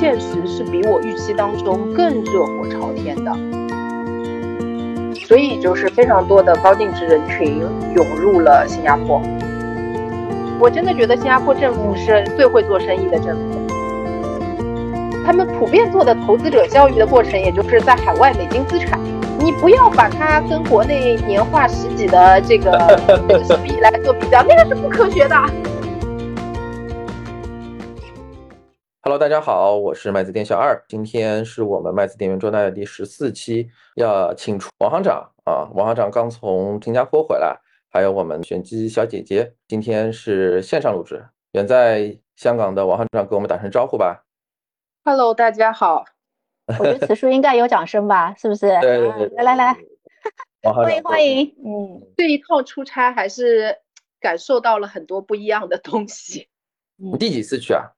现实是比我预期当中更热火朝天的，所以就是非常多的高净值人群涌入了新加坡。我真的觉得新加坡政府是最会做生意的政府。他们普遍做的投资者教育的过程，也就是在海外美金资产，你不要把它跟国内年化十几的这个 收益来做比较，那个是不科学的。Hello，大家好，我是麦子店小二，今天是我们麦子店员专带的第十四期，要请出王行长啊，王行长刚从新加坡回来，还有我们玄机小姐姐，今天是线上录制，远在香港的王行长给我们打声招呼吧。Hello，大家好。我觉得此处应该有掌声吧，是不是？对对对，来来来，欢迎欢迎。嗯，这一趟出差还是感受到了很多不一样的东西。你第几次去啊？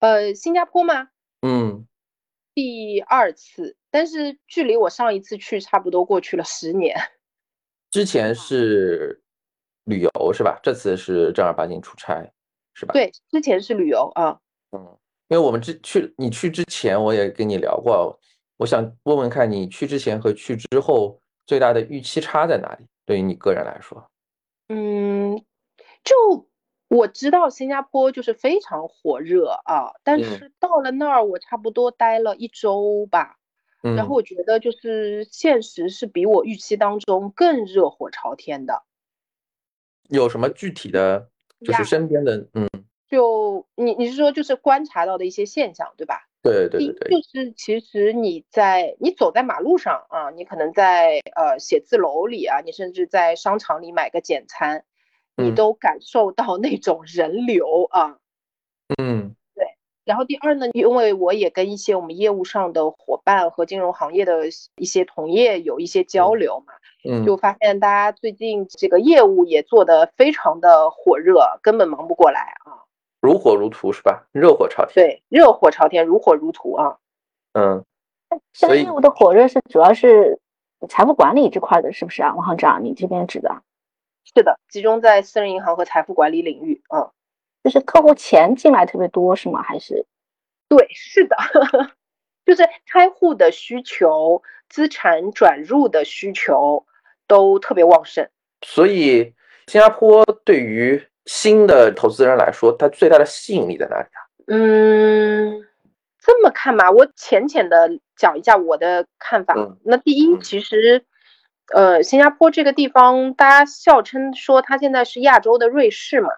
呃，新加坡吗？嗯，第二次，但是距离我上一次去差不多过去了十年。之前是旅游是吧？这次是正儿八经出差是吧？对，之前是旅游啊。嗯。因为我们之去你去之前，我也跟你聊过，我想问问看你去之前和去之后最大的预期差在哪里？对于你个人来说，嗯，就我知道新加坡就是非常火热啊，但是到了那儿我差不多待了一周吧，然后我觉得就是现实是比我预期当中更热火朝天的。有什么具体的，就是身边的嗯。就你你是说就是观察到的一些现象对吧？对对对对，就是其实你在你走在马路上啊，你可能在呃写字楼里啊，你甚至在商场里买个简餐，你都感受到那种人流啊。嗯，对。然后第二呢，因为我也跟一些我们业务上的伙伴和金融行业的一些同业有一些交流嘛，嗯，就发现大家最近这个业务也做得非常的火热，根本忙不过来啊。如火如荼是吧？热火朝天。对，热火朝天，如火如荼啊。嗯，现在业务的火热是主要是财富管理这块的，是不是啊，王行长？你这边指的？是的，集中在私人银行和财富管理领域。嗯，就是客户钱进来特别多是吗？还是？对，是的，就是开户的需求、资产转入的需求都特别旺盛。所以，新加坡对于新的投资人来说，它最大的吸引力在哪里啊？嗯，这么看吧，我浅浅的讲一下我的看法。那第一，其实，呃，新加坡这个地方，大家笑称说它现在是亚洲的瑞士嘛。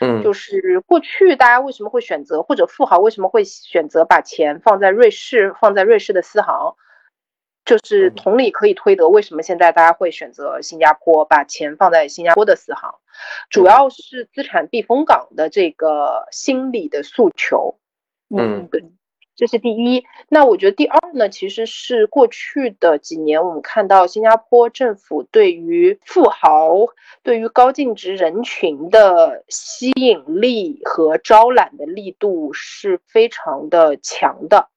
嗯，就是过去大家为什么会选择，或者富豪为什么会选择把钱放在瑞士，放在瑞士的私行？就是同理可以推得，为什么现在大家会选择新加坡，把钱放在新加坡的私行，主要是资产避风港的这个心理的诉求。嗯，对，这是第一。那我觉得第二呢，其实是过去的几年，我们看到新加坡政府对于富豪、对于高净值人群的吸引力和招揽的力度是非常的强的。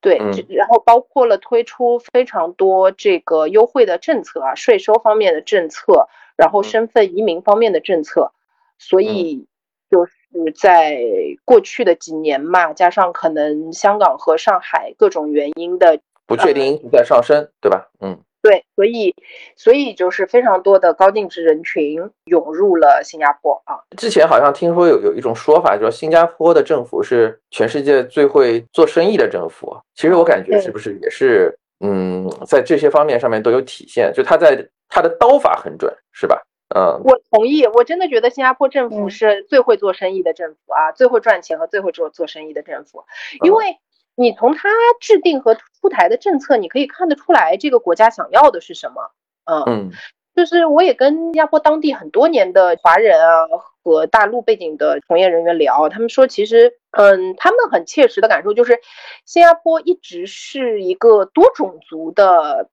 对，然后包括了推出非常多这个优惠的政策啊，税收方面的政策，然后身份移民方面的政策，所以就是在过去的几年嘛，加上可能香港和上海各种原因的不确定因素在上升，对吧？嗯。对，所以，所以就是非常多的高净值人群涌入了新加坡啊。之前好像听说有有一种说法，就说新加坡的政府是全世界最会做生意的政府。其实我感觉是不是也是，嗯，在这些方面上面都有体现，就他在他的刀法很准，是吧？嗯，我同意，我真的觉得新加坡政府是最会做生意的政府啊，最会赚钱和最会做做生意的政府，因为。你从他制定和出台的政策，你可以看得出来，这个国家想要的是什么。嗯，就是我也跟新加坡当地很多年的华人啊和大陆背景的从业人员聊，他们说，其实，嗯，他们很切实的感受就是，新加坡一直是一个多种族的。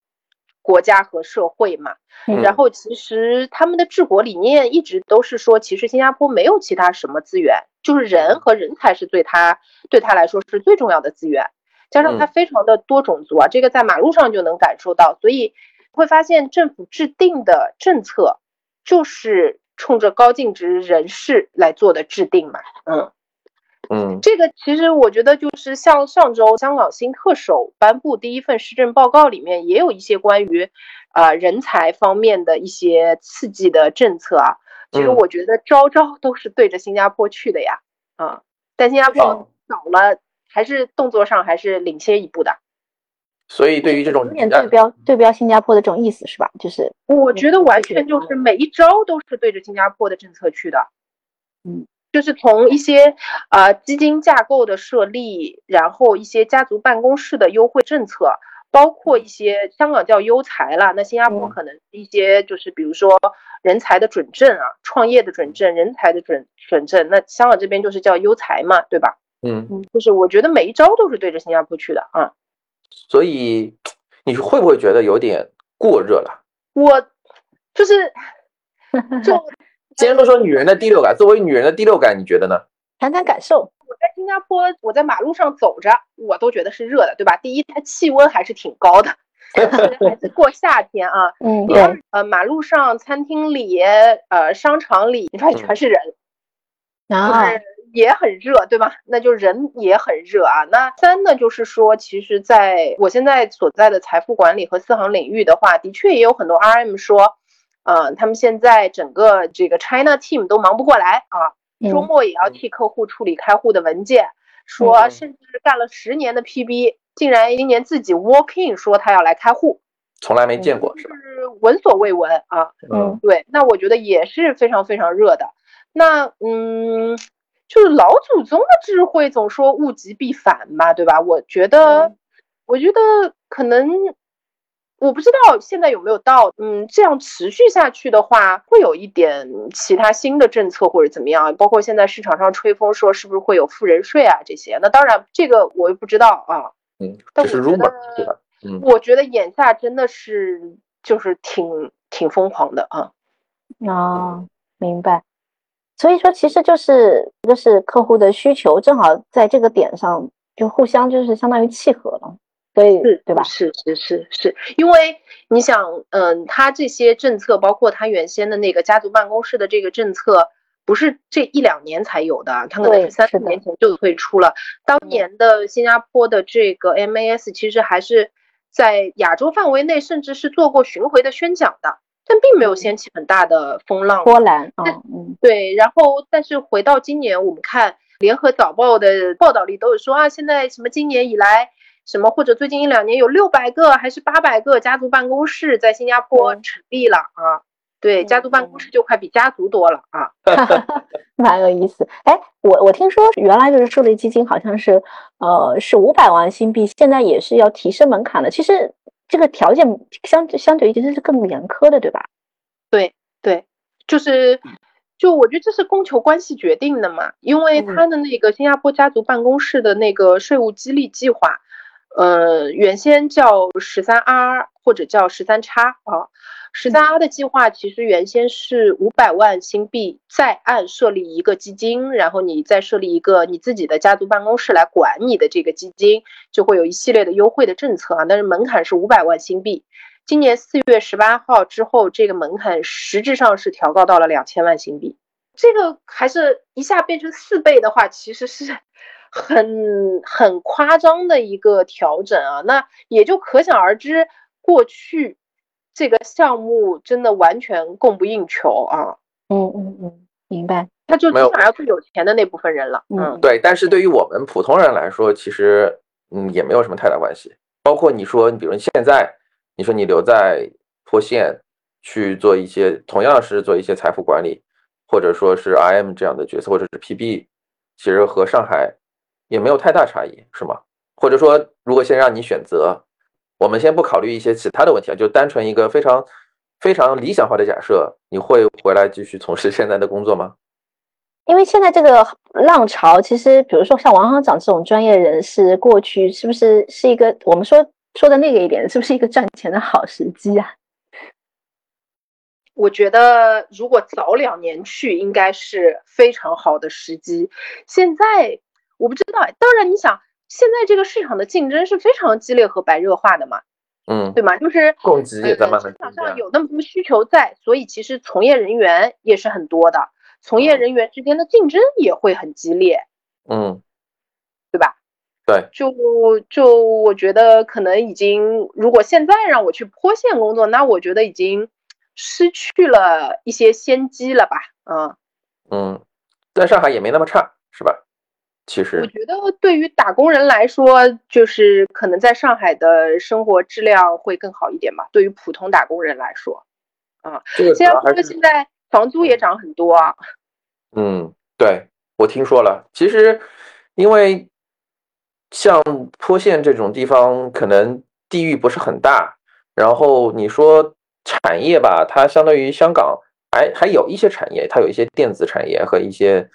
国家和社会嘛，然后其实他们的治国理念一直都是说，其实新加坡没有其他什么资源，就是人和人才是对他对他来说是最重要的资源，加上它非常的多种族啊，这个在马路上就能感受到，所以会发现政府制定的政策就是冲着高净值人士来做的制定嘛，嗯，嗯，这个其实我觉得就是像上周香港新特首颁布第一份施政报告里面也有一些关于，啊人才方面的一些刺激的政策啊。其实我觉得招招都是对着新加坡去的呀，啊，但新加坡早了，还是动作上还是领先一步的。所以对于这种有点对标对标新加坡的这种意思是吧？就是我觉得完全就是每一招都是对着新加坡的政策去的，嗯，就是从一些啊基金架构的设立，然后一些家族办公室的优惠政策，包括一些香港叫优才啦，那新加坡可能一些就是比如说人才的准证啊，创业的准证，人才的准准证，那香港这边就是叫优才嘛，对吧？嗯嗯，就是我觉得每一招都是对着新加坡去的啊。所以你会不会觉得有点过热了？我就是就既然都说女人的第六感，作为女人的第六感，你觉得呢？谈谈感受。我在新加坡，我在马路上走着，我都觉得是热的，对吧？第一，它气温还是挺高的，还是过夏天啊。嗯，第二，呃，马路上、餐厅里、呃，商场里，你发现全是人，啊。也很热，对吧？那就人也很热啊。那三呢，就是说，其实在我现在所在的财富管理和四行领域的话，的确也有很多 RM 说，嗯，他们现在整个这个 China team 都忙不过来啊，周末也要替客户处理开户的文件，说甚至干了十年的 PB，竟然今年自己 walk in 说他要来开户，从来没见过，是吧？是闻所未闻啊。嗯，对，那我觉得也是非常非常热的。那嗯。就是老祖宗的智慧，总说物极必反嘛，对吧？我觉得，我觉得可能，我不知道现在有没有到，嗯，这样持续下去的话，会有一点其他新的政策或者怎么样。包括现在市场上吹风说是不是会有富人税啊这些？那当然，这个我也不知道啊。嗯，但是如果，嗯，我觉得眼下真的是就是挺挺疯狂的啊。啊，明白。所以说，其实就是就是客户的需求正好在这个点上就互相就是相当于契合了，所以对吧？是是是是，因为你想，嗯，他这些政策，包括他原先的那个家族办公室的这个政策，不是这一两年才有的，他可能是三四年前就推出了。当年的新加坡的这个 MAS 其实还是在亚洲范围内，甚至是做过巡回的宣讲的。但并没有掀起很大的风浪波澜啊，嗯，对。然后，但是回到今年，我们看联合早报的报道里都有说啊，现在什么今年以来，什么或者最近一两年有六百个还是八百个家族办公室在新加坡成立了啊。对，家族办公室就快比家族多了啊，蛮有意思。哎，我我听说原来就是设立基金好像是呃是五百万新币，现在也是要提升门槛的。其实。这个条件相相对于其实是更严苛的，对吧？对对，就是就我觉得这是供求关系决定的嘛，因为他的那个新加坡家族办公室的那个税务激励计划，呃，原先叫十三 R 或者叫十三叉啊。十三 R 的计划其实原先是五百万新币，再按设立一个基金，然后你再设立一个你自己的家族办公室来管你的这个基金，就会有一系列的优惠的政策啊。但是门槛是五百万新币。今年四月十八号之后，这个门槛实质上是调高到了两千万新币。这个还是一下变成四倍的话，其实是很很夸张的一个调整啊。那也就可想而知，过去。这个项目真的完全供不应求啊！嗯嗯嗯，明白。他就基本上最有钱的那部分人了。嗯，对。但是对于我们普通人来说，其实嗯也没有什么太大关系。包括你说，你比如现在，你说你留在坡县去做一些同样是做一些财富管理，或者说是 IM 这样的角色，或者是 PB，其实和上海也没有太大差异，是吗？或者说，如果先让你选择。我们先不考虑一些其他的问题啊，就单纯一个非常非常理想化的假设，你会回来继续从事现在的工作吗？因为现在这个浪潮，其实比如说像王行长这种专业人士过去，是不是是一个我们说说的那个一点，是不是一个赚钱的好时机啊？我觉得如果早两年去，应该是非常好的时机。现在我不知道，当然你想。现在这个市场的竞争是非常激烈和白热化的嘛，嗯，对吗？就是供给也在慢慢市场上有那么多需求在，所以其实从业人员也是很多的，从业人员之间的竞争也会很激烈。嗯，对吧？对，就就我觉得可能已经，如果现在让我去坡县工作，那我觉得已经失去了一些先机了吧？嗯嗯，在上海也没那么差，是吧？其实我，觉得对于打工人来说，就是可能在上海的生活质量会更好一点吧。对于普通打工人来说，这个主新加坡要还是现在房租也涨很多啊。嗯，对，我听说了。其实，因为像坡县这种地方，可能地域不是很大，然后你说产业吧，它相当于香港还还有一些产业，它有一些电子产业和一些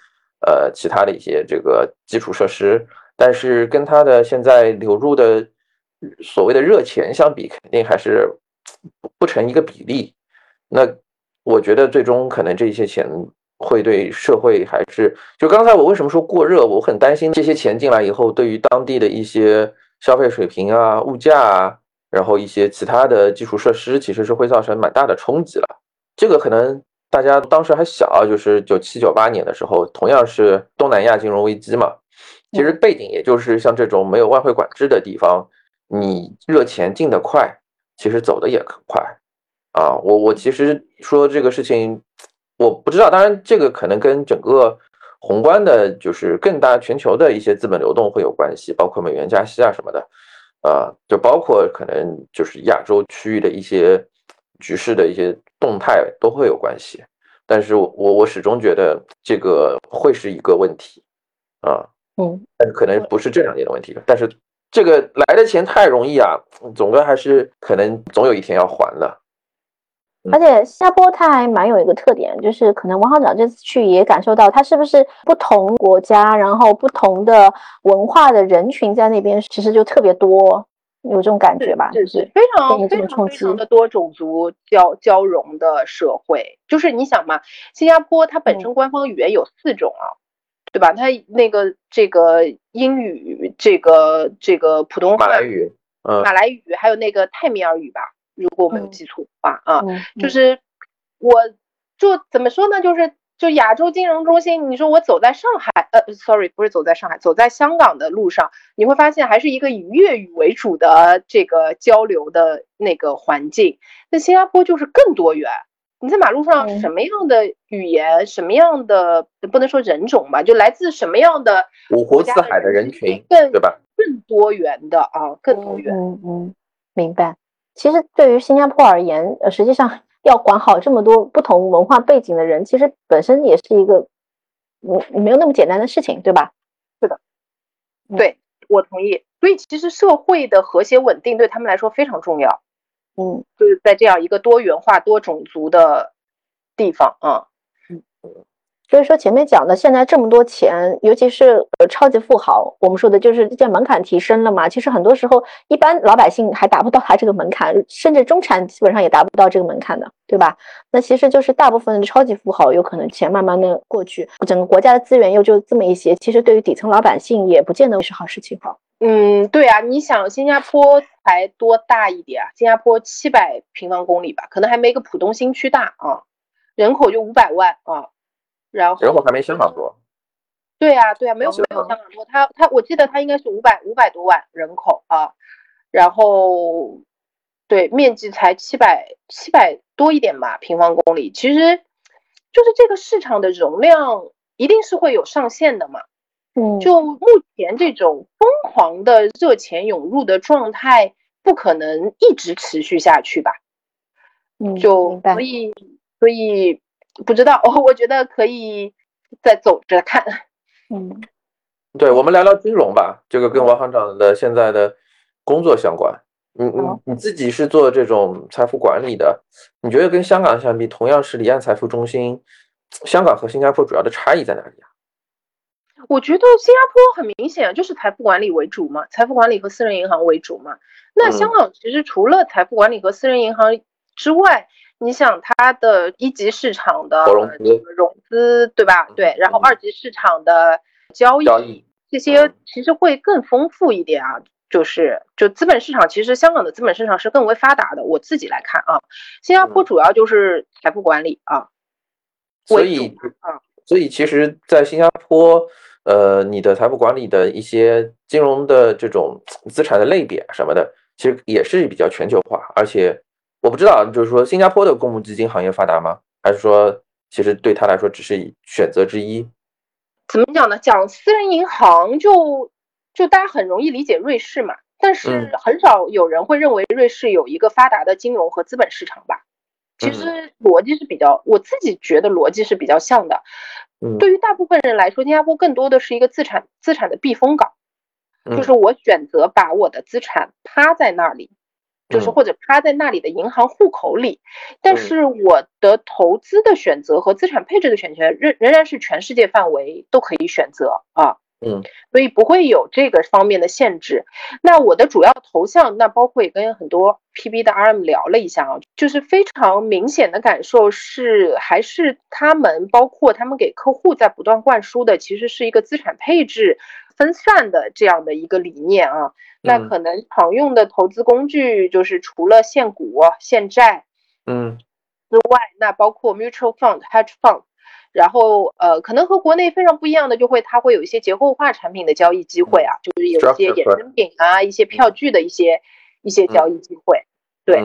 呃其他的一些这个基础设施，但是跟它的现在流入的所谓的热钱相比，肯定还是不成一个比例。那我觉得最终可能这些钱会对社会还是就刚才我为什么说过热，我很担心这些钱进来以后，对于当地的一些消费水平啊、物价啊，然后一些其他的基础设施，其实是会造成蛮大的冲击了。这个可能大家当时还小，就是九七九八年的时候，同样是东南亚金融危机嘛。其实背景也就是像这种没有外汇管制的地方，你热钱进得快，其实走的也很快。啊，我我其实说这个事情，我不知道，当然这个可能跟整个宏观的，就是更大全球的一些资本流动会有关系，包括美元加息啊什么的，啊，就包括可能就是亚洲区域的一些局势的一些动态都会有关系。但是我我始终觉得这个会是一个问题，啊，嗯，但是可能不是这两年的问题，但是这个来的钱太容易啊，总归还是可能总有一天要还的。而且新加坡它还蛮有一个特点，就是可能王行长这次去也感受到，它是不是不同国家，然后不同的文化的人群在那边其实就特别多，有这种感觉吧？就是是非常非常非常的多种族交交融的社会。就是你想嘛，新加坡它本嗯身官方语言有四种啊，对吧？它那个这个英语，这个这个普通话、马来语，嗯马来语，还有那个泰米尔语吧，如果我没有嗯记错的话啊。就是我就怎么说呢？就是就亚洲金融中心，你说我走在上海，呃，sorry，不是走在上海，走在香港的路上，你会发现还是一个以粤语为主的这个交流的那个环境。那新加坡就是更多元。你在马路上嗯什么样的语言，什么样的不能说人种吧，就来自什么样的五湖四海的人群，更对吧？更多元的啊，更多元。嗯嗯，明白。其实对于新加坡而言，呃，实际上要管好这么多不同文化背景的人，其实本身也是一个嗯没有那么简单的事情，对吧？是的对我同意。所以其实社会的和谐稳定对他们来说非常重要。嗯就是在这样一个多元化、多种族的地方啊。所以说前面讲的，现在这么多钱，尤其是呃超级富豪，我们说的就是这门槛提升了嘛。其实很多时候，一般老百姓还达不到他这个门槛，甚至中产基本上也达不到这个门槛的，对吧？那其实就是大部分的超级富豪，有可能钱慢慢的过去，整个国家的资源又就这么一些，其实对于底层老百姓也不见得是好事情哈。嗯，对啊，你想新加坡才多大一点啊？新加坡七百平方公里吧，可能还没个浦东新区大啊，人口就五百万啊。然后人口还没香港多，对啊，对啊，没有没有香港多，它它我记得它应该是五百五百多万人口啊，然后对面积才七百七百多一点吧平方公里，其实就是这个市场的容量一定是会有上限的嘛。嗯，就目前这种疯狂的热钱涌入的状态，不可能一直持续下去吧？嗯就所以所以不知道，我觉得可以再走着看。嗯对，我们聊聊金融吧，这个跟王行长的现在的工作相关。你你你自己是做这种财富管理的，你觉得跟香港相比，同样是离岸财富中心，香港和新加坡主要的差异在哪里啊？我觉得新加坡很明显就是财富管理为主嘛，财富管理和私人银行为主嘛。那嗯香港其实除了财富管理和私人银行之外，你想它的一级市场的活融资融资，对吧？对，然后嗯二级市场的交易，交易这些嗯其实会更丰富一点啊。就是就资本市场，其实香港的资本市场是更为发达的。我自己来看啊，新加坡嗯主要就是财富管理啊，为所以啊。所以其实，在新加坡，呃，你的财富管理的一些金融的这种资产的类别什么的，其实也是比较全球化。而且我不知道，就是说新加坡的公募基金行业发达吗？还是说其实对他来说只是选择之一？怎么讲呢？讲私人银行就就大家很容易理解瑞士嘛，但是很少有人会认为瑞士有一个发达的金融和资本市场吧？其实逻辑是比较，我自己觉得逻辑是比较像的。对于大部分人来说，新加坡更多的是一个资产资产的避风港，就是我选择把我的资产趴在那里，就是或者趴在那里的银行户口里，但是我的投资的选择和资产配置的选择仍仍然是全世界范围都可以选择啊。嗯，所以不会有这个方面的限制。那我的主要头像，那包括也跟很多 PB 的 RM 聊了一下啊，就是非常明显的感受是，还是他们包括他们给客户在不断灌输的，其实是一个资产配置分散的这样的一个理念啊。那可能常用的投资工具就是除了现股、现债，嗯之外，那包括 mutual fund、hedge fund。然后，呃，可能和国内非常不一样的，就会它会有一些结构化产品的交易机会啊，就是有一些衍生品啊，一些票据的一些一些交易机会，对，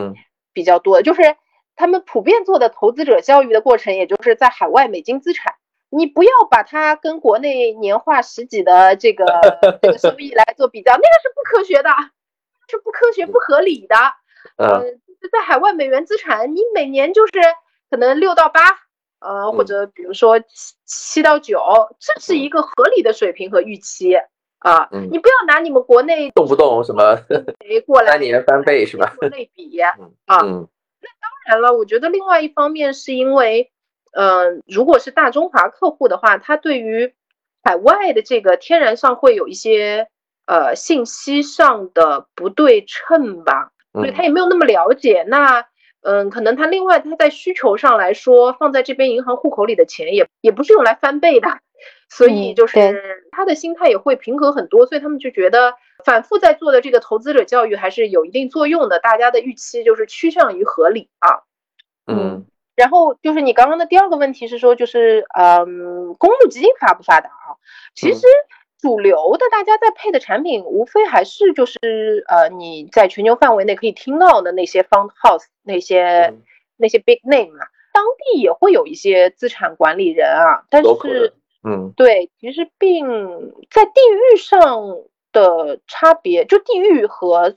比较多的。就是他们普遍做的投资者教育的过程，也就是在海外美金资产，你不要把它跟国内年化十几的这个 这个收益来做比较，那个是不科学的，是不科学不合理的。呃，在海外美元资产，你每年就是可能六到八。呃，或者比如说七七到九，这是一个合理的水平和预期啊。你不要拿你们国内动不动什么过来三年翻倍是吧？做类比啊。那当然了，我觉得另外一方面是因为，嗯，如果是大中华客户的话，他对于海外的这个天然上会有一些呃信息上的不对称吧，所以他也没有那么了解那。嗯，可能他另外他在需求上来说，放在这边银行户口里的钱也也不是用来翻倍的，所以就是他的心态也会平和很多，所以他们就觉得反复在做的这个投资者教育还是有一定作用的，大家的预期就是趋向于合理啊。嗯，然后就是你刚刚的第二个问题是说，就是嗯，公募基金发不发达啊？其实。主流的大家在配的产品，无非还是就是呃，你在全球范围内可以听到的那些 fund house 那些那些 big name 啊，当地也会有一些资产管理人啊，但是嗯，对，其实并在地域上的差别，就地域和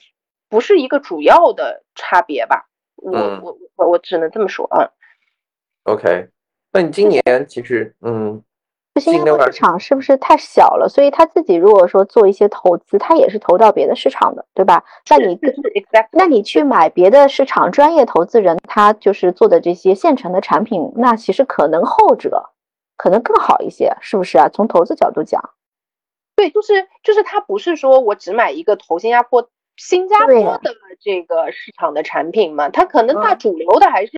不是一个主要的差别吧，我我我我只能这么说啊。OK，那你今年其实嗯。新加坡市场是不是太小了？所以他自己如果说做一些投资，他也是投到别的市场的，对吧？那你那你去买别的市场专业投资人他就是做的这些现成的产品，那其实可能后者可能更好一些，是不是啊？从投资角度讲，对，就是就是他不是说我只买一个投新加坡新加坡的这个市场的产品嘛？他可能大主流的还是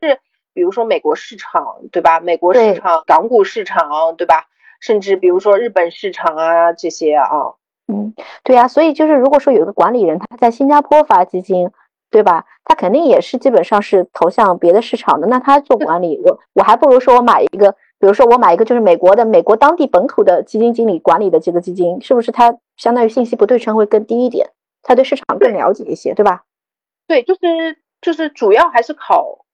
比如说美国市场，对吧？美国市场、港股市场，对吧？甚至比如说日本市场啊这些啊，嗯，对呀，所以就是如果说有一个管理人他在新加坡发基金，对吧？他肯定也是基本上是投向别的市场的。那他做管理，我我还不如说我买一个，比如说我买一个就是美国的美国当地本土的基金经理管理的这个基金，是不是他相当于信息不对称会更低一点？他对市场更了解一些，对吧？对，就是就是主要还是考。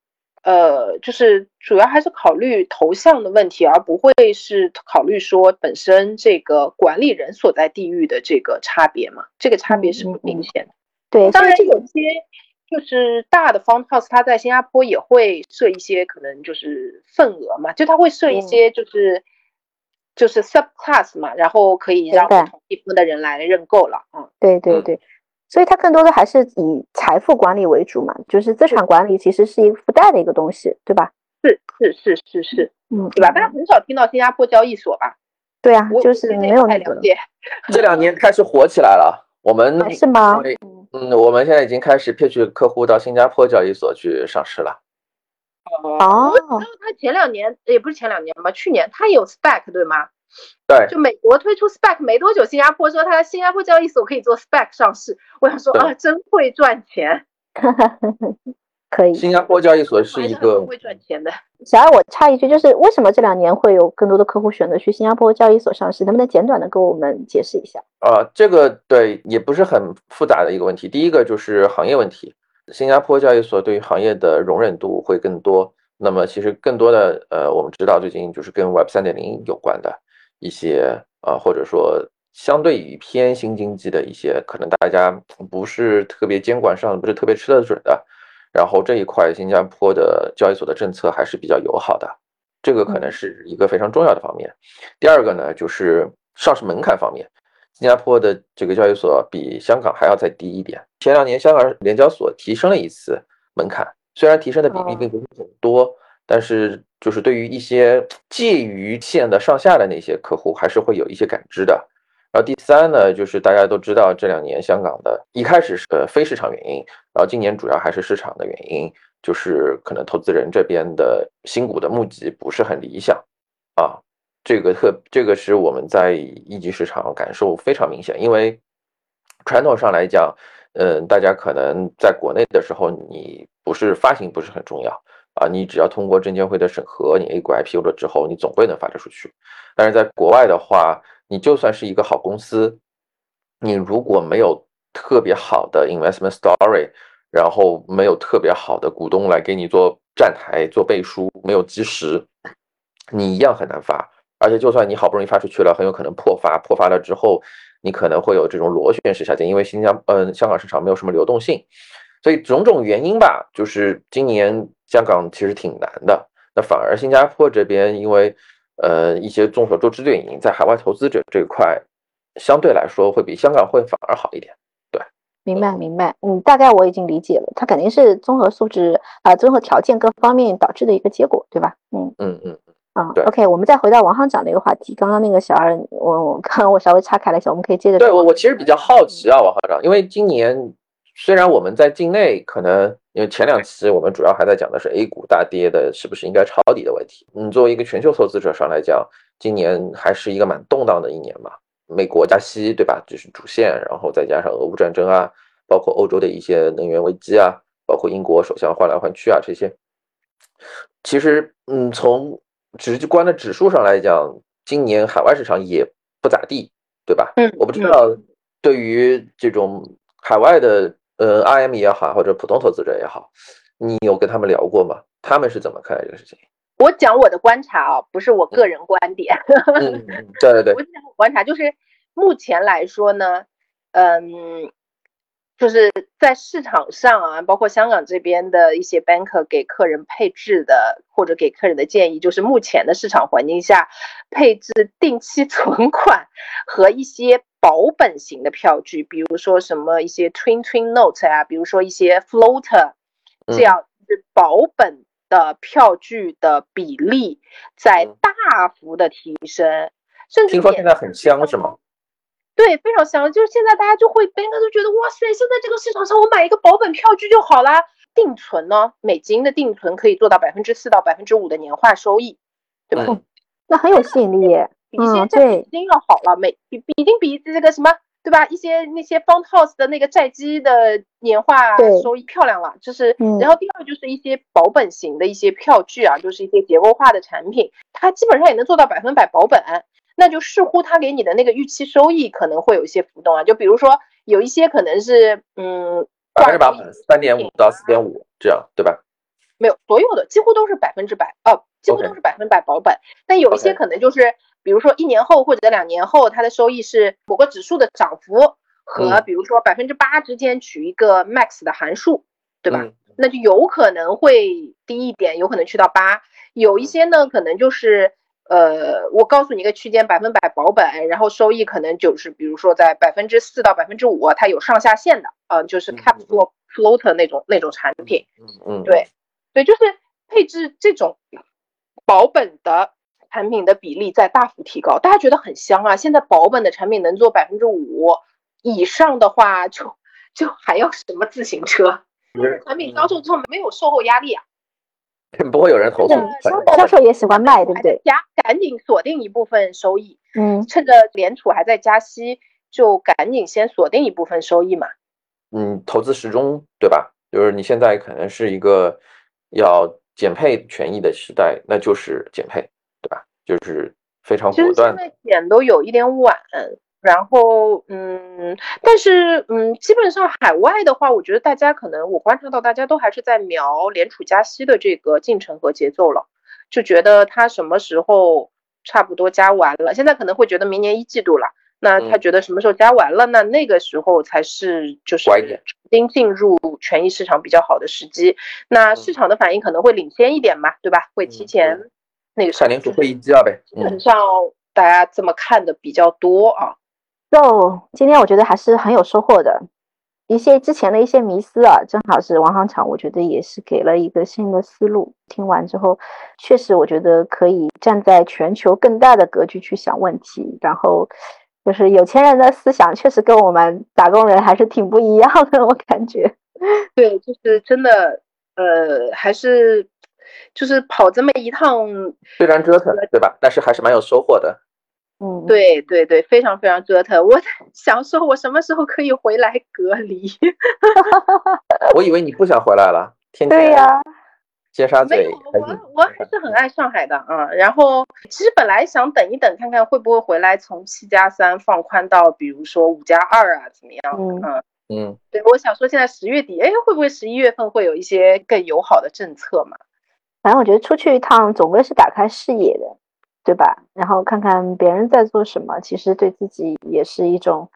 呃，就是主要还是考虑头像的问题，而不会是考虑说本身这个管理人所在地域的这个差别嘛？这个差别是不明显的。对，当然有些就是大的 fund house，它在新加坡也会设一些可能就是份额嘛，就它会设一些就是就是 sub class 嘛，然后可以让不同地方的人来认购了。嗯，对对对。所以它更多的还是以财富管理为主嘛，就是资产管理其实是一个附带的一个东西，对吧？是是是是是，嗯，对吧？大家很少听到新加坡交易所吧？对啊，就是没有太了解。这两年开始火起来了，我们是吗？嗯，我们现在已经开始骗取客户到新加坡交易所去上市了。哦，他前两年也不是前两年吧，去年他有 SPAC 对吗？对，就美国推出 SPAC 没多久，新加坡说它新加坡交易所可以做 SPAC 上市。我想说啊，真会赚钱。可以。新加坡交易所是一个会赚钱的。小艾，我插一句，就是为什么这两年会有更多的客户选择去新加坡交易所上市？能不能简短的给我们解释一下？啊，这个对也不是很复杂的一个问题。第一个就是行业问题，新加坡交易所对于行业的容忍度会更多。那么其实更多的呃，我们知道最近就是跟 Web 三点零有关的一些啊，或者说相对于偏新经济的一些，可能大家不是特别监管上不是特别吃得准的。然后这一块新加坡的交易所的政策还是比较友好的，这个可能是一个非常重要的方面。第二个呢，就是上市门槛方面，新加坡的这个交易所比香港还要再低一点。前两年香港联交所提升了一次门槛。虽然提升的比例并不是很多，但是就是对于一些介于线的上下的那些客户，还是会有一些感知的。然后第三呢，就是大家都知道这两年香港的一开始是呃非市场原因，然后今年主要还是市场的原因，就是可能投资人这边的新股的募集不是很理想啊。这个特这个是我们在一级市场感受非常明显，因为传统上来讲。嗯，大家可能在国内的时候，你不是发行不是很重要啊，你只要通过证监会的审核，你 A 股 IPO 了之后，你总会能发得出去。但是在国外的话，你就算是一个好公司，你如果没有特别好的 investment story，然后没有特别好的股东来给你做站台、做背书，没有基石，你一样很难发。而且就算你好不容易发出去了，很有可能破发，破发了之后。你可能会有这种螺旋式下跌，因为新疆嗯香港市场没有什么流动性，所以种种原因吧，就是今年香港其实挺难的。那反而新加坡这边，因为呃一些众所周知的原因，在海外投资者这一块相对来说会比香港会反而好一点。对，明白明白，嗯，大概我已经理解了，它肯定是综合素质啊，综合条件各方面导致的一个结果，对吧？嗯嗯嗯。啊，OK，我们再回到王行长那个话题。刚刚那个小二，我我刚刚我稍微岔开了一下，我们可以接着。对我，我其实比较好奇啊，王行长，因为今年虽然我们在境内可能，因为前两期我们主要还在讲的是 A 股大跌的是不是应该抄底的问题。嗯，作为一个全球投资者上来讲，今年还是一个蛮动荡的一年嘛。美国加息，对吧？这是主线，然后再加上俄乌战争啊，包括欧洲的一些能源危机啊，包括英国首相换来换去啊，这些，其实，嗯，从直观的指数上来讲，今年海外市场也不咋地，对吧？嗯，我不知道对于这种海外的呃 IM 也好，或者普通投资者也好，你有跟他们聊过吗？他们是怎么看待这个事情？我讲我的观察啊，不是我个人观点。嗯，对对对。我讲观察，就是目前来说呢，嗯。就是在市场上啊，包括香港这边的一些 banker 给客人配置的，或者给客人的建议，就是目前的市场环境下，配置定期存款和一些保本型的票据，比如说什么一些 twin twin note 啊，比如说一些 floater，这样保本的票据的比例在大幅的提升，甚至听说现在很香是吗？对，非常香。就是现在大家就会 banker 都觉得，哇塞，现在这个市场上我买一个保本票据就好啦。定存呢，美金的定存可以做到百分之四到百分之五的年化收益，对吧？那很有吸引力耶。比一些债基金要好了，美比已经比这个什么，对吧？一些那些 fund house 的那个债基的年化收益漂亮了。就是，然后第二就是一些保本型的一些票据啊，就是一些结构化的产品，它基本上也能做到百分百保本。那就视乎他给你的那个预期收益可能会有一些浮动啊，就比如说有一些可能是嗯百分之八三点五到四点五这样对吧？没有，所有的几乎都是百分之百哦，几乎都是百分百保本。但有一些可能就是比如说一年后或者两年后它的收益是某个指数的涨幅和比如说百分之八之间取一个 max 的函数，对吧？那就有可能会低一点，有可能去到八。有一些呢可能就是。呃，我告诉你一个区间，百分百保本，然后收益可能就是，比如说在百分之四到百分之五，它有上下限的，呃，就是 cap floater 那种那种产品，嗯嗯，对，对，就是配置这种保本的产品的比例在大幅提高，大家觉得很香啊。现在保本的产品能做百分之五以上的话，就就还要什么自行车？产品销售之后没有售后压力啊。不会有人投诉，销售也喜欢卖，对不对？加赶紧锁定一部分收益，嗯，趁着联储还在加息，就赶紧先锁定一部分收益嘛。嗯，投资时钟对吧？就是你现在可能是一个要减配权益的时代，那就是减配，对吧？就是非常果断。现在减都有一点晚。然后，嗯，但是，嗯，基本上海外的话，我觉得大家可能我观察到，大家都还是在瞄联储加息的这个进程和节奏了，就觉得它什么时候差不多加完了，现在可能会觉得明年一季度了，那他觉得什么时候加完了，那那个时候才是就是新进入权益市场比较好的时机，那市场的反应可能会领先一点嘛，对吧？会提前那个看联储会议纪要呗，基本上大家这么看的比较多啊。就今天我觉得还是很有收获的，一些之前的一些迷思啊，正好是王行长，我觉得也是给了一个新的思路。听完之后，确实我觉得可以站在全球更大的格局去想问题，然后就是有钱人的思想确实跟我们打工人还是挺不一样的，我感觉。对，就是真的，呃，还是就是跑这么一趟，虽然折腾，对吧？但是还是蛮有收获的。嗯，对对对，非常非常折腾。我想说，我什么时候可以回来隔离？我以为你不想回来了，天天对呀，尖沙咀。我我还是很爱上海的啊。然后其实本来想等一等，看看会不会回来从七加三放宽到，比如说五加二啊，怎么样？嗯嗯，对，我想说现在十月底，哎，会不会十一月份会有一些更友好的政策嘛？反正我觉得出去一趟，总归是打开视野的。对吧？然后看看别人在做什么，其实对自己也是一种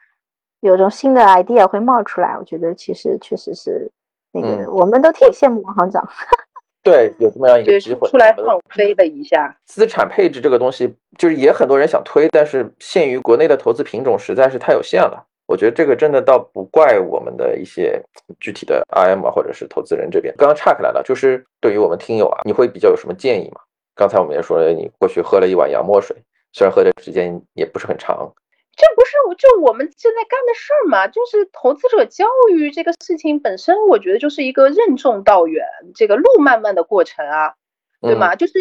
有种新的 idea 会冒出来。我觉得其实确实是那个，我们都挺羡慕王行长。对，有这么样一个机会出来放飞了一下。资产配置这个东西，就是也很多人想推，但是限于国内的投资品种实在是太有限了。我觉得这个真的倒不怪我们的一些具体的 IM 啊，或者是投资人这边。刚刚岔开来了，就是对于我们听友啊，你会比较有什么建议吗？刚才我们也说了，你过去喝了一碗洋墨水，虽然喝的时间也不是很长，这不是就我们现在干的事儿吗？就是投资者教育这个事情本身，我觉得就是一个任重道远、这个路漫漫的过程啊，对吗？就是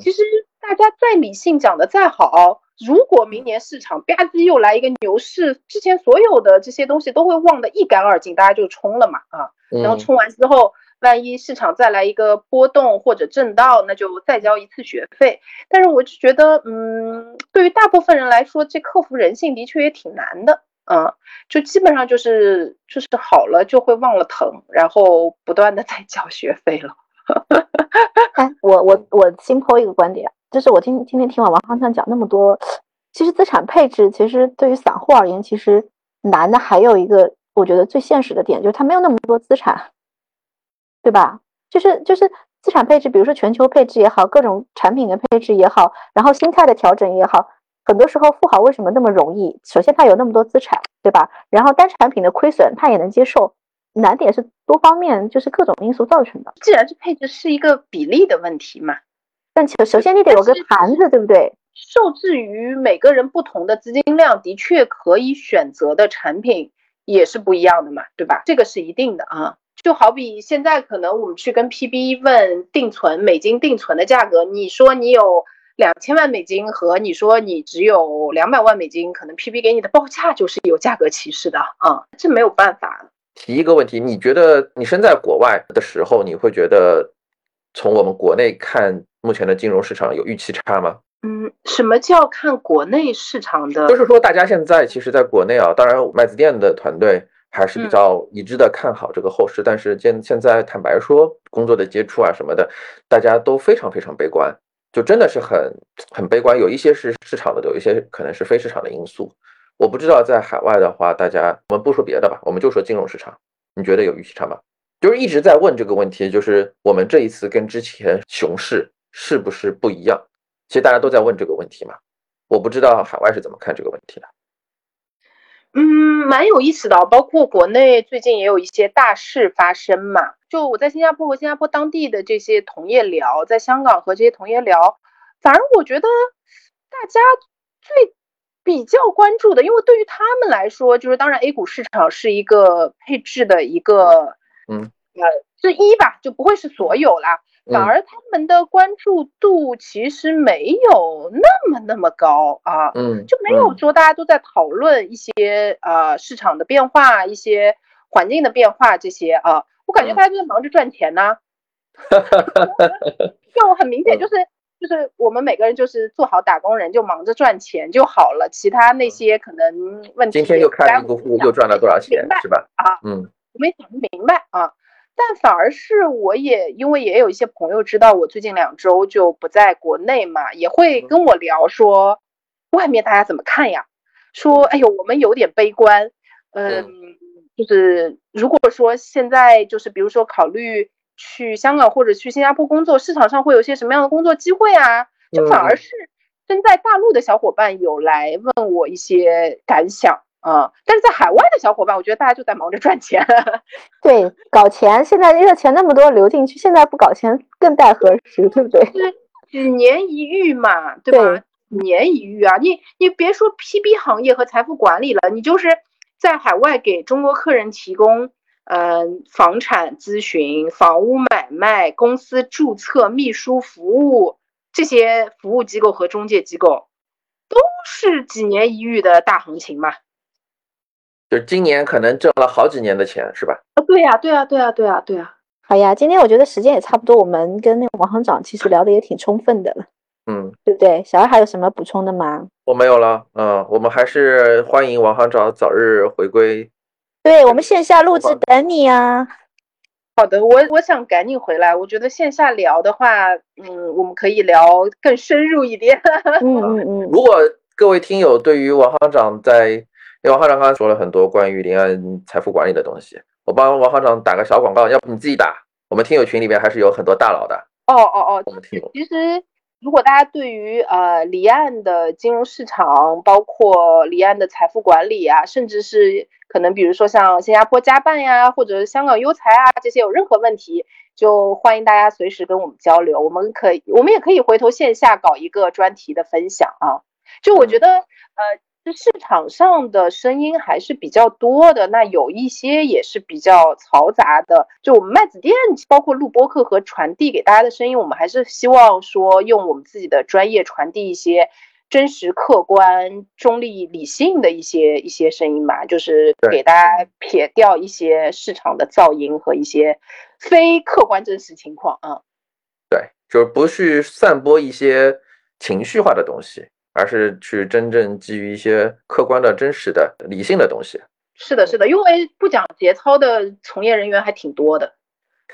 其实大家再理性讲的再好，如果明年市场吧唧又来一个牛市，之前所有的这些东西都会忘得一干二净，大家就冲了嘛啊，然后冲完之后。万一市场再来一个波动或者震荡，那就再交一次学费。但是我就觉得，嗯，对于大部分人来说，这克服人性的确也挺难的。嗯，就基本上就是就是好了就会忘了疼，然后不断的在交学费了。哎，我我我新抛一个观点，就是我今今天听完王航长讲那么多，其实资产配置其实对于散户而言，其实难的还有一个我觉得最现实的点，就是他没有那么多资产。对吧？就是就是资产配置，比如说全球配置也好，各种产品的配置也好，然后心态的调整也好，很多时候富豪为什么那么容易？首先他有那么多资产，对吧？然后单产品的亏损他也能接受，难点是多方面，就是各种因素造成的。既然是配置是一个比例的问题嘛，但其首先你得有个盘子，对不对？受制于每个人不同的资金量，的确可以选择的产品也是不一样的嘛，对吧？这个是一定的啊。就好比现在可能我们去跟 PB 问定存美金定存的价格，你说你有两千万美金和你说你只有两百万美金，可能 PB 给你的报价就是有价格歧视的啊，这没有办法。提一个问题，你觉得你身在国外的时候，你会觉得从我们国内看目前的金融市场有预期差吗？嗯，什么叫看国内市场的？就是说大家现在其实在国内啊，当然麦子店的团队。还是比较一致的看好这个后市，但是现现在坦白说，工作的接触啊什么的，大家都非常非常悲观，就真的是很很悲观。有一些是市场的，有一些可能是非市场的因素。我不知道在海外的话，大家我们不说别的吧，我们就说金融市场，你觉得有预期差吗？就是一直在问这个问题，就是我们这一次跟之前熊市是不是不一样？其实大家都在问这个问题嘛。我不知道海外是怎么看这个问题的。嗯，蛮有意思的，包括国内最近也有一些大事发生嘛。就我在新加坡和新加坡当地的这些同业聊，在香港和这些同业聊，反而我觉得大家最比较关注的，因为对于他们来说，就是当然 A 股市场是一个配置的一个，嗯，呃之一吧，就不会是所有啦。反而他们的关注度其实没有那么那么高啊，嗯，就没有说大家都在讨论一些呃市场的变化、一些环境的变化这些啊。我感觉大家都在忙着赚钱呢。就很明显，就是就是我们每个人就是做好打工人，就忙着赚钱就好了，其他那些可能问题。今天又开了一个户，又赚了多少钱，是吧？啊，嗯，我没想明白啊。但反而是我也因为也有一些朋友知道我最近两周就不在国内嘛，也会跟我聊说，外面大家怎么看呀？说，哎呦，我们有点悲观，嗯，就是如果说现在就是比如说考虑去香港或者去新加坡工作，市场上会有些什么样的工作机会啊？就反而是身在大陆的小伙伴有来问我一些感想。啊！但是在海外的小伙伴，我觉得大家就在忙着赚钱。对，搞钱，现在热钱那么多流进去，现在不搞钱更待何时？对不对？是几年一遇嘛，对吧？几年一遇啊！你你别说 PB 行业和财富管理了，你就是在海外给中国客人提供，嗯，房产咨询、房屋买卖、公司注册、秘书服务这些服务机构和中介机构，都是几年一遇的大行情嘛。就今年可能挣了好几年的钱，是吧？啊，对呀，对呀，对呀，对呀，对呀。好呀，今天我觉得时间也差不多，我们跟那个王行长其实聊的也挺充分的了。嗯，对不对？小二还有什么补充的吗？我没有了。嗯，我们还是欢迎王行长早日回归。对我们线下录制等你啊。好的，我我想赶紧回来。我觉得线下聊的话，嗯，我们可以聊更深入一点。嗯嗯嗯。如果各位听友对于王行长在因为王行长刚刚说了很多关于临安财富管理的东西，我帮王行长打个小广告，要不你自己打？我们听友群里面还是有很多大佬的。哦哦哦，我们听友。其实，如果大家对于呃离岸的金融市场，包括离岸的财富管理啊，甚至是可能比如说像新加坡加办呀，或者香港优才啊这些有任何问题，就欢迎大家随时跟我们交流。我们可以，我们也可以回头线下搞一个专题的分享啊。就我觉得，呃。这市场上的声音还是比较多的，那有一些也是比较嘈杂的。就我们麦子店，包括录播课和传递给大家的声音，我们还是希望说用我们自己的专业传递一些真实、客观、中立、理性的一些一些声音吧，就是给大家撇掉一些市场的噪音和一些非客观真实情况啊。对，就是不去散播一些情绪化的东西。而是去真正基于一些客观的真实的理性的东西。是的，是的，因为不讲节操的从业人员还挺多的。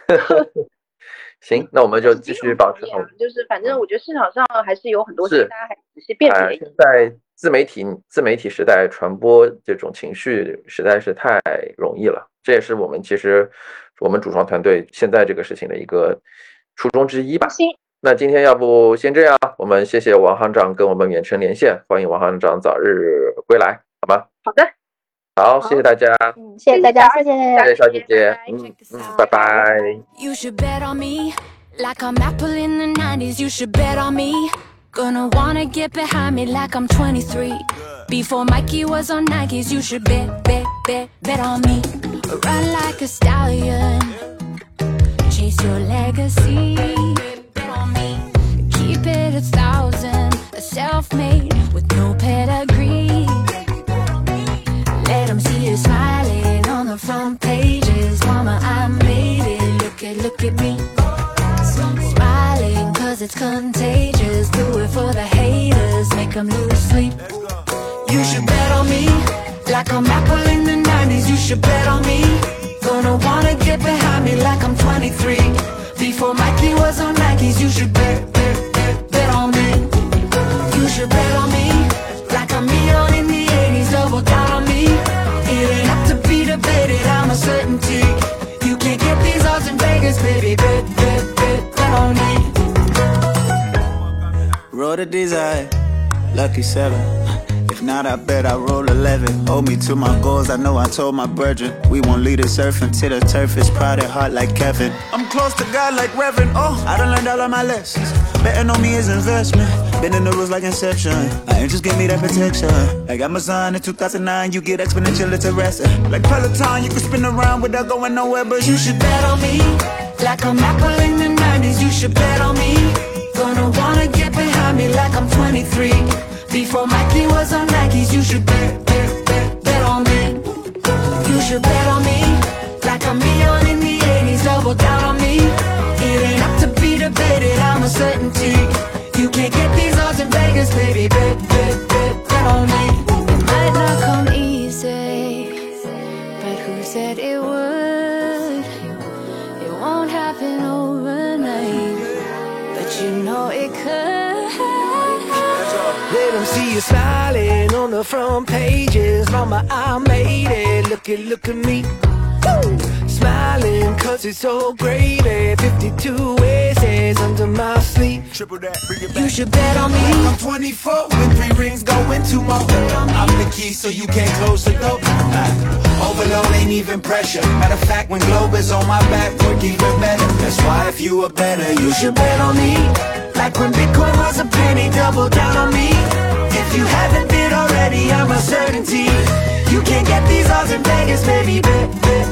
行，那我们就继续保持。就是反正我觉得市场上还是有很多事，大家还仔细辨别。现在自媒体自媒体时代，传播这种情绪实在是太容易了。这也是我们其实我们主创团队现在这个事情的一个初衷之一吧。行。那今天要不先这样，我们谢谢王行长跟我们远程连线，欢迎王行长早日归来，好吗？好的，好，谢谢大家，嗯，谢谢大家，谢谢，谢谢小姐姐，嗯嗯，拜拜。It a thousand, a self-made with no pedigree. Let them see you smiling on the front pages. Mama, I made it. Look at, look at me. Smiling cause it's contagious. Do it for the haters, make them lose sleep. You should bet on me, like I'm Apple in the 90s. You should bet on me. Gonna wanna get behind me like I'm 23. Nikes, you should bet bet on me. You should bet on me. Like I'm Neon in the 80s, double down on me. It ain't have to be debated, I'm a certainty. You can't get these odds in Vegas, baby Bet, bet, bet, bet on me. Roll the desire, lucky seven not, I bet I roll 11. Hold me to my goals, I know I told my brethren. We won't lead this earth until the turf is proud and hot like Kevin. I'm close to God like Reverend. Oh, I done learned all of my lessons. Betting on me is investment. Bending the rules like Inception. I ain't just give me that protection. Like Amazon in 2009, you get exponential, it's arresting. Like Peloton, you can spin around without going nowhere, but you should bet on me. Like I'm Apple in the 90s, you should bet on me. Gonna wanna get behind me like I'm 23. Before Mikey was on Nikes, you should bet, bet, bet, bet on me. You should bet on me, like I'm Leon in the 80s. double down on me. It ain't up to be debated, I'm a certainty. You can't get these odds in Vegas, baby. Bet, bet, you smiling on the front pages. Mama, I made it. Look at, look at me. Smiling cause it's so gravy. 52 aces under my sleeve. Triple that, bring it You should bet on me. I'm 24 with three rings going to my. I'm the key, so you can't close the door. Overload ain't even pressure. Matter of fact, when Globe is on my back, work even better. That's why if you were better, you should bet on me. Like when Bitcoin was a penny, double down on me. If you haven't bid already, I'm a certainty. You can't get these odds in Vegas, baby. Bet,